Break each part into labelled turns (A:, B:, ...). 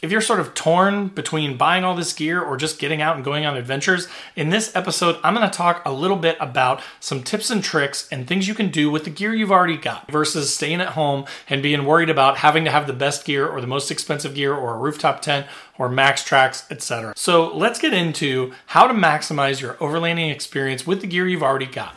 A: If you're sort of torn between buying all this gear or just getting out and going on adventures, in this episode, I'm going to talk a little bit about some tips and tricks and things you can do with the gear you've already got versus staying at home and being worried about having to have the best gear or the most expensive gear or a rooftop tent or MAXTRAX, etc. So let's get into how to maximize your overlanding experience with the gear you've already got.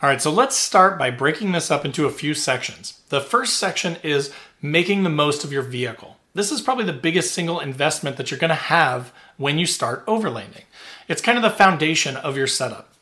A: All right, so let's start by breaking this up into a few sections. The first section is making the most of your vehicle. This is probably the biggest single investment that you're going to have when you start overlanding. It's kind of the foundation of your setup.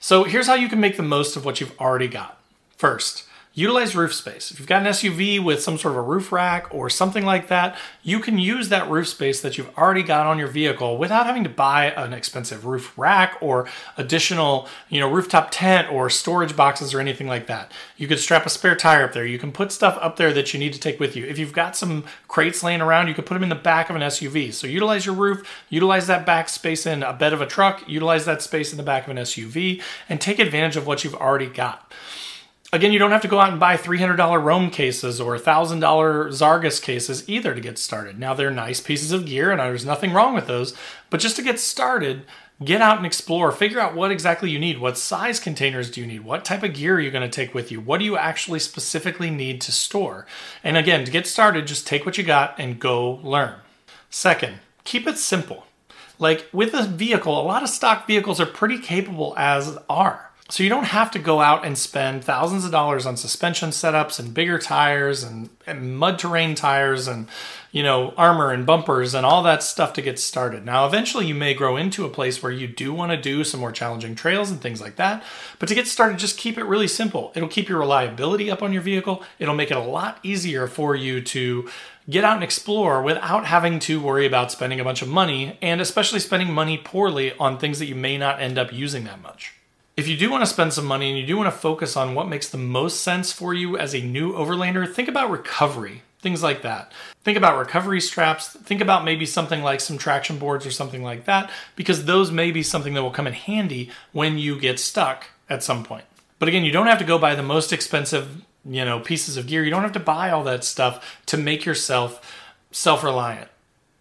A: So here's how you can make the most of what you've already got. First, Utilize roof space. If you've got an SUV with some sort of a roof rack or something like that, you can use that roof space that you've already got on your vehicle without having to buy an expensive roof rack or additional, you know, rooftop tent or storage boxes or anything like that. You could strap a spare tire up there. You can put stuff up there that you need to take with you. If you've got some crates laying around, you could put them in the back of an SUV. So utilize your roof, utilize that back space in a bed of a truck, utilize that space in the back of an SUV, and take advantage of what you've already got. Again, you don't have to go out and buy $300 Roam cases or $1,000 Zarges cases either to get started. Now, they're nice pieces of gear, and there's nothing wrong with those. But just to get started, get out and explore. Figure out what exactly you need. What size containers do you need? What type of gear are you going to take with you? What do you actually specifically need to store? And again, to get started, just take what you got and go learn. Second, keep it simple. Like with a vehicle, a lot of stock vehicles are pretty capable as are. So you don't have to go out and spend thousands of dollars on suspension setups and bigger tires and, and, mud terrain tires and you know armor and bumpers and all that stuff to get started. Now eventually you may grow into a place where you do want to do some more challenging trails and things like that. But to get started just keep it really simple. It'll keep your reliability up on your vehicle. It'll make it a lot easier for you to get out and explore without having to worry about spending a bunch of money and especially spending money poorly on things that you may not end up using that much. If you do want to spend some money and you do want to focus on what makes the most sense for you as a new overlander, think about recovery, things like that. Think about recovery straps, think about maybe something like some traction boards or something like that, because those may be something that will come in handy when you get stuck at some point. But again, you don't have to go buy the most expensive, you know, pieces of gear. You don't have to buy all that stuff to make yourself self-reliant.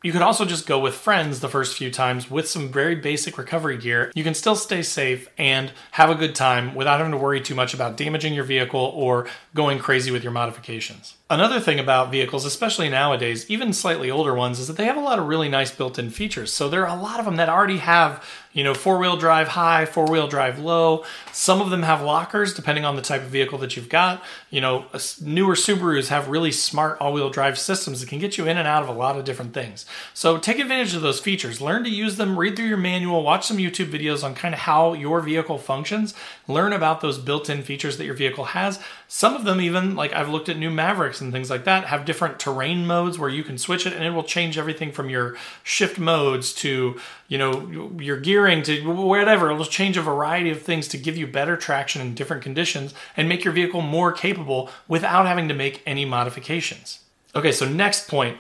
A: You could also just go with friends the first few times with some very basic recovery gear. You can still stay safe and have a good time without having to worry too much about damaging your vehicle or going crazy with your modifications. Another thing about vehicles, especially nowadays, even slightly older ones, is that they have a lot of really nice built in features. So there are a lot of them that already have you know, four wheel drive high, four wheel drive low. Some of them have lockers depending on the type of vehicle that you've got. You know, newer Subarus have really smart all wheel drive systems that can get you in and out of a lot of different things. So take advantage of those features. Learn to use them, read through your manual, watch some YouTube videos on kind of how your vehicle functions, learn about those built in features that your vehicle has. Some of them, even like I've looked at new Mavericks and things like that, have different terrain modes where you can switch it and it will change everything from your shift modes to, you know, your gearing to whatever. It'll change a variety of things to give you better traction in different conditions and make your vehicle more capable without having to make any modifications. Okay, so next point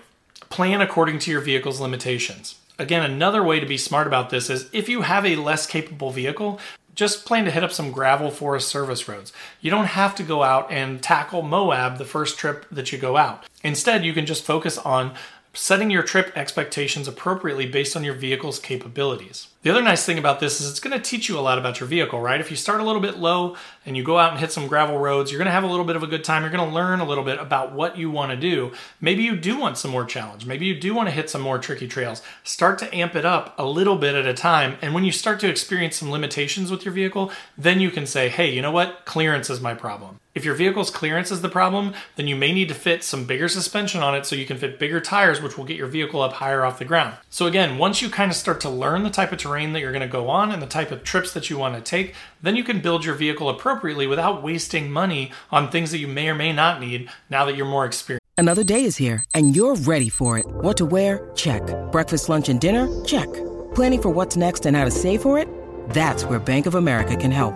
A: plan according to your vehicle's limitations. Again, another way to be smart about this is if you have a less capable vehicle, just plan to hit up some gravel forest service roads. You don't have to go out and tackle Moab the first trip that you go out. Instead, you can just focus on setting your trip expectations appropriately based on your vehicle's capabilities. The other nice thing about this is it's going to teach you a lot about your vehicle, right? If you start a little bit low and you go out and hit some gravel roads, you're going to have a little bit of a good time. You're going to learn a little bit about what you want to do. Maybe you do want some more challenge. Maybe you do want to hit some more tricky trails. Start to amp it up a little bit at a time. And when you start to experience some limitations with your vehicle, then you can say, hey, you know what? Clearance is my problem. If your vehicle's clearance is the problem, then you may need to fit some bigger suspension on it so you can fit bigger tires, which will get your vehicle up higher off the ground. So, again, once you kind of start to learn the type of terrain that you're going to go on and the type of trips that you want to take, then you can build your vehicle appropriately without wasting money on things that you may or may not need now that you're more experienced.
B: Another day is here and you're ready for it. What to wear? Check. Breakfast, lunch, and dinner? Check. Planning for what's next and how to save for it? That's where Bank of America can help.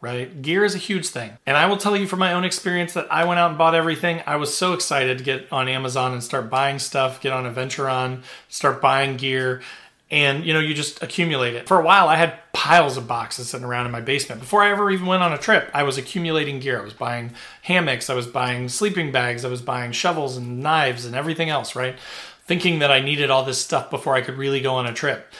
A: right? Gear is a huge thing. And I will tell you from my own experience that I went out and bought everything. I was so excited to get on Amazon and start buying stuff, get on Aventuron, start buying gear. And you know, you just accumulate it. For a while, I had piles of boxes sitting around in my basement. Before I ever even went on a trip, I was accumulating gear. I was buying hammocks, I was buying sleeping bags, I was buying shovels and knives and everything else, right? Thinking that I needed all this stuff before I could really go on a trip.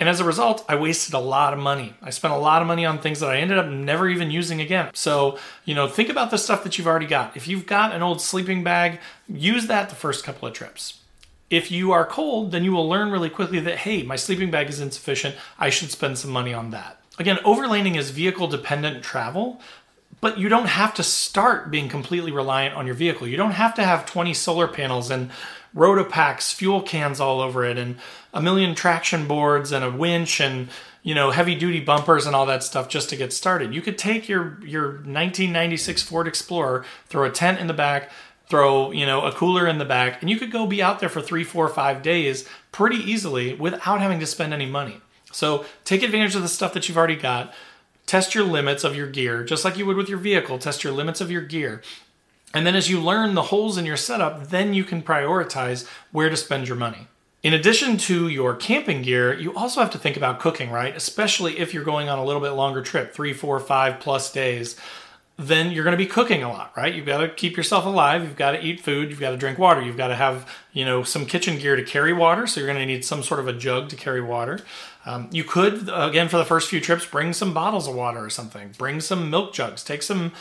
A: And as a result, I wasted a lot of money. I spent a lot of money on things that I ended up never even using again. So, you know, think about the stuff that you've already got. If you've got an old sleeping bag, use that the first couple of trips. If you are cold, then you will learn really quickly that, hey, my sleeping bag is insufficient. I should spend some money on that. Again, overlanding is vehicle dependent travel, but you don't have to start being completely reliant on your vehicle. You don't have to have 20 solar panels and RotopaX, fuel cans all over it, and a million traction boards and a winch and you know heavy duty bumpers and all that stuff just to get started. You could take your your 1996 Ford Explorer, throw a tent in the back, throw you know a cooler in the back, and you could go be out there for three, four, five days pretty easily without having to spend any money. So take advantage of the stuff that you've already got. Test your limits of your gear, just like you would with your vehicle. Test your limits of your gear. And then as you learn the holes in your setup, then you can prioritize where to spend your money. In addition to your camping gear, you also have to think about cooking, right? Especially if you're going on a little bit longer trip, three, four, five plus days then you're going to be cooking a lot, right? You've got to keep yourself alive. You've got to eat food. You've got to drink water. You've got to have, you know, some kitchen gear to carry water. So you're going to need some sort of a jug to carry water. Um, you could, again, for the first few trips, bring some bottles of water or something. Bring some milk jugs. Take some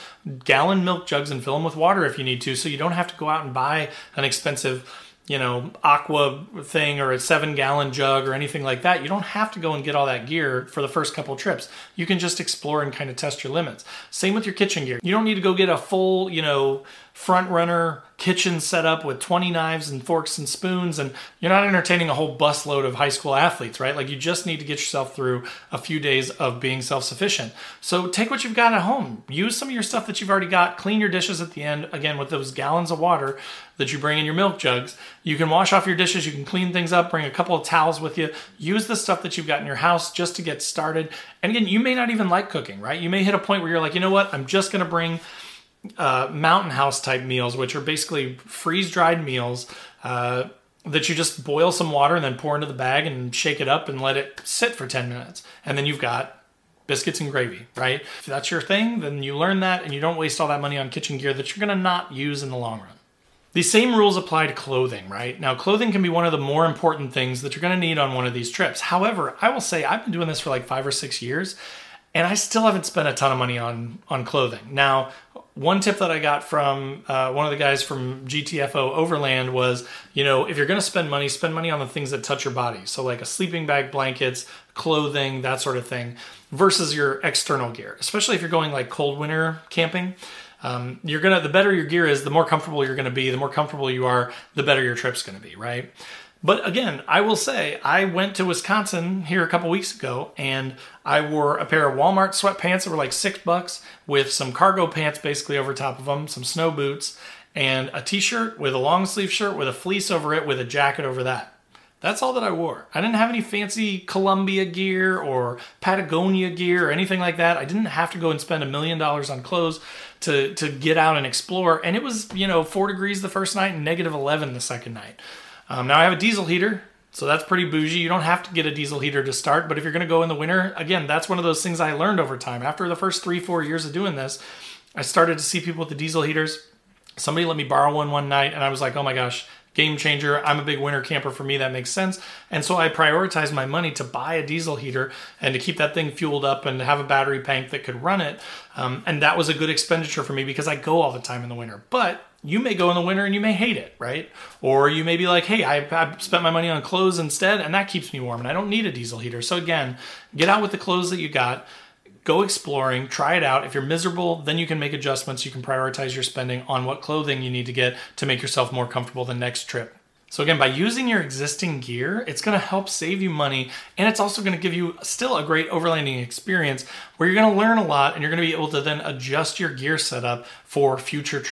A: gallon milk jugs and fill them with water if you need to, so you don't have to go out and buy an expensive you know, aqua thing or a seven gallon jug or anything like that. You don't have to go and get all that gear for the first couple trips. You can just explore and kind of test your limits. Same with your kitchen gear. You don't need to go get a full, you know, front runner kitchen set up with 20 knives and forks and spoons and you're not entertaining a whole busload of high school athletes right? Like you just need to get yourself through a few days of being self-sufficient. So take what you've got at home. Use some of your stuff that you've already got. Clean your dishes at the end again with those gallons of water that you bring in your milk jugs. You can wash off your dishes. You can clean things up. Bring a couple of towels with you. Use the stuff that you've got in your house just to get started. And again you may not even like cooking right? You may hit a point where you're like you know what? I'm just going to bring uh, mountain house type meals, which are basically freeze dried meals uh, that you just boil some water and then pour into the bag and shake it up and let it sit for 10 minutes. And then you've got biscuits and gravy, right? If that's your thing, then you learn that and you don't waste all that money on kitchen gear that you're to not use in the long run. These same rules apply to clothing, right? Now, clothing can be one of the more important things that you're to need on one of these trips. However, I will say I've been doing this for like five or six years, and I still haven't spent a ton of money on on clothing. Now, one tip that I got from uh, one of the guys from GTFO Overland was, you know, if you're going to spend money, spend money on the things that touch your body. So like a sleeping bag, blankets, clothing, that sort of thing, versus your external gear. Especially if you're going like cold winter camping, um, you're gonna the better your gear is, the more comfortable you're to be. The more comfortable you are, the better your trip's to be, right? But again, I will say I went to Wisconsin here a couple weeks ago and I wore a pair of Walmart sweatpants that were like six bucks with some cargo pants basically over top of them, some snow boots, and a t shirt with a long sleeve shirt with a fleece over it with a jacket over that. That's all that I wore. I didn't have any fancy Columbia gear or Patagonia gear or anything like that. I didn't have to go and spend a million dollars on clothes to, to get out and explore. And it was, you know, four degrees the first night and negative 11 the second night. Um, now I have a diesel heater, so that's pretty bougie. You don't have to get a diesel heater to start, but if you're going to go in the winter, again, that's one of those things I learned over time. After the first three, four years of doing this, I started to see people with the diesel heaters. Somebody let me borrow one one night, and I was like, oh my gosh, game changer. I'm a big winter camper. For me, that makes sense. And so I prioritized my money to buy a diesel heater and to keep that thing fueled up and have a battery bank that could run it. Um, and that was a good expenditure for me because I go all the time in the winter. But you may go in the winter and you may hate it, right? Or you may be like, hey, I, I spent my money on clothes instead, and that keeps me warm, and I don't need a diesel heater. So again, get out with the clothes that you got go exploring, try it out. If you're miserable, then you can make adjustments. You can prioritize your spending on what clothing you need to get to make yourself more comfortable the next trip. So, again, by using your existing gear, it's to help save you money and it's also to give you still a great overlanding experience where you're to learn a lot and you're to be able to then adjust your gear setup for future trips.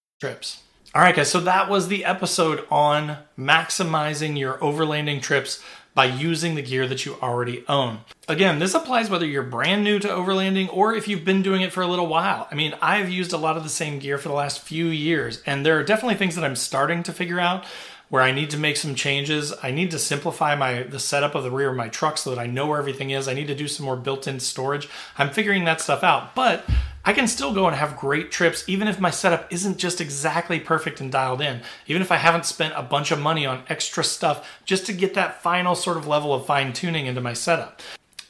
A: trips. All right, guys, so that was the episode on maximizing your overlanding trips by using the gear that you already own. Again, this applies whether you're brand new to overlanding or if you've been doing it for a little while. I mean, I've used a lot of the same gear for the last few years, and there are definitely things that I'm starting to figure out where I need to make some changes. I need to simplify my the setup of the rear of my truck so that I know where everything is. I need to do some more built-in storage. I'm figuring that stuff out. But I can still go and have great trips even if my setup isn't just exactly perfect and dialed in. Even if I haven't spent a bunch of money on extra stuff just to get that final sort of level of fine tuning into my setup.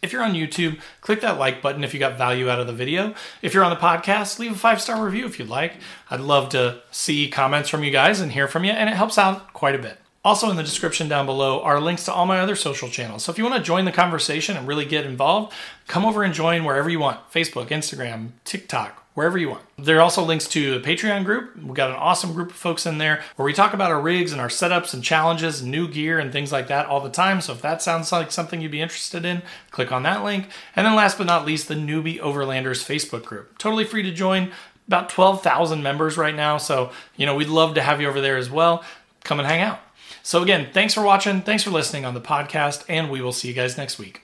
A: If you're on YouTube, click that like button if you got value out of the video. If you're on the podcast, leave a five star review if you'd like. I'd love to see comments from you guys and hear from you, and it helps out quite a bit. Also, in the description down below are links to all my other social channels. So if you want to join the conversation and really get involved, come over and join wherever you want Facebook, Instagram, TikTok, wherever you want. There are also links to the Patreon group. We've got an awesome group of folks in there where we talk about our rigs and our setups and challenges new gear and things like that all the time. So if that sounds like something you'd be interested in, click on that link. And then last but not least, the Newbie Overlanders Facebook group. Totally free to join. About 12,000 members right now. So, you know, we'd love to have you over there as well. Come and hang out. So, again, thanks for watching. Thanks for listening on the podcast, and we will see you guys next week.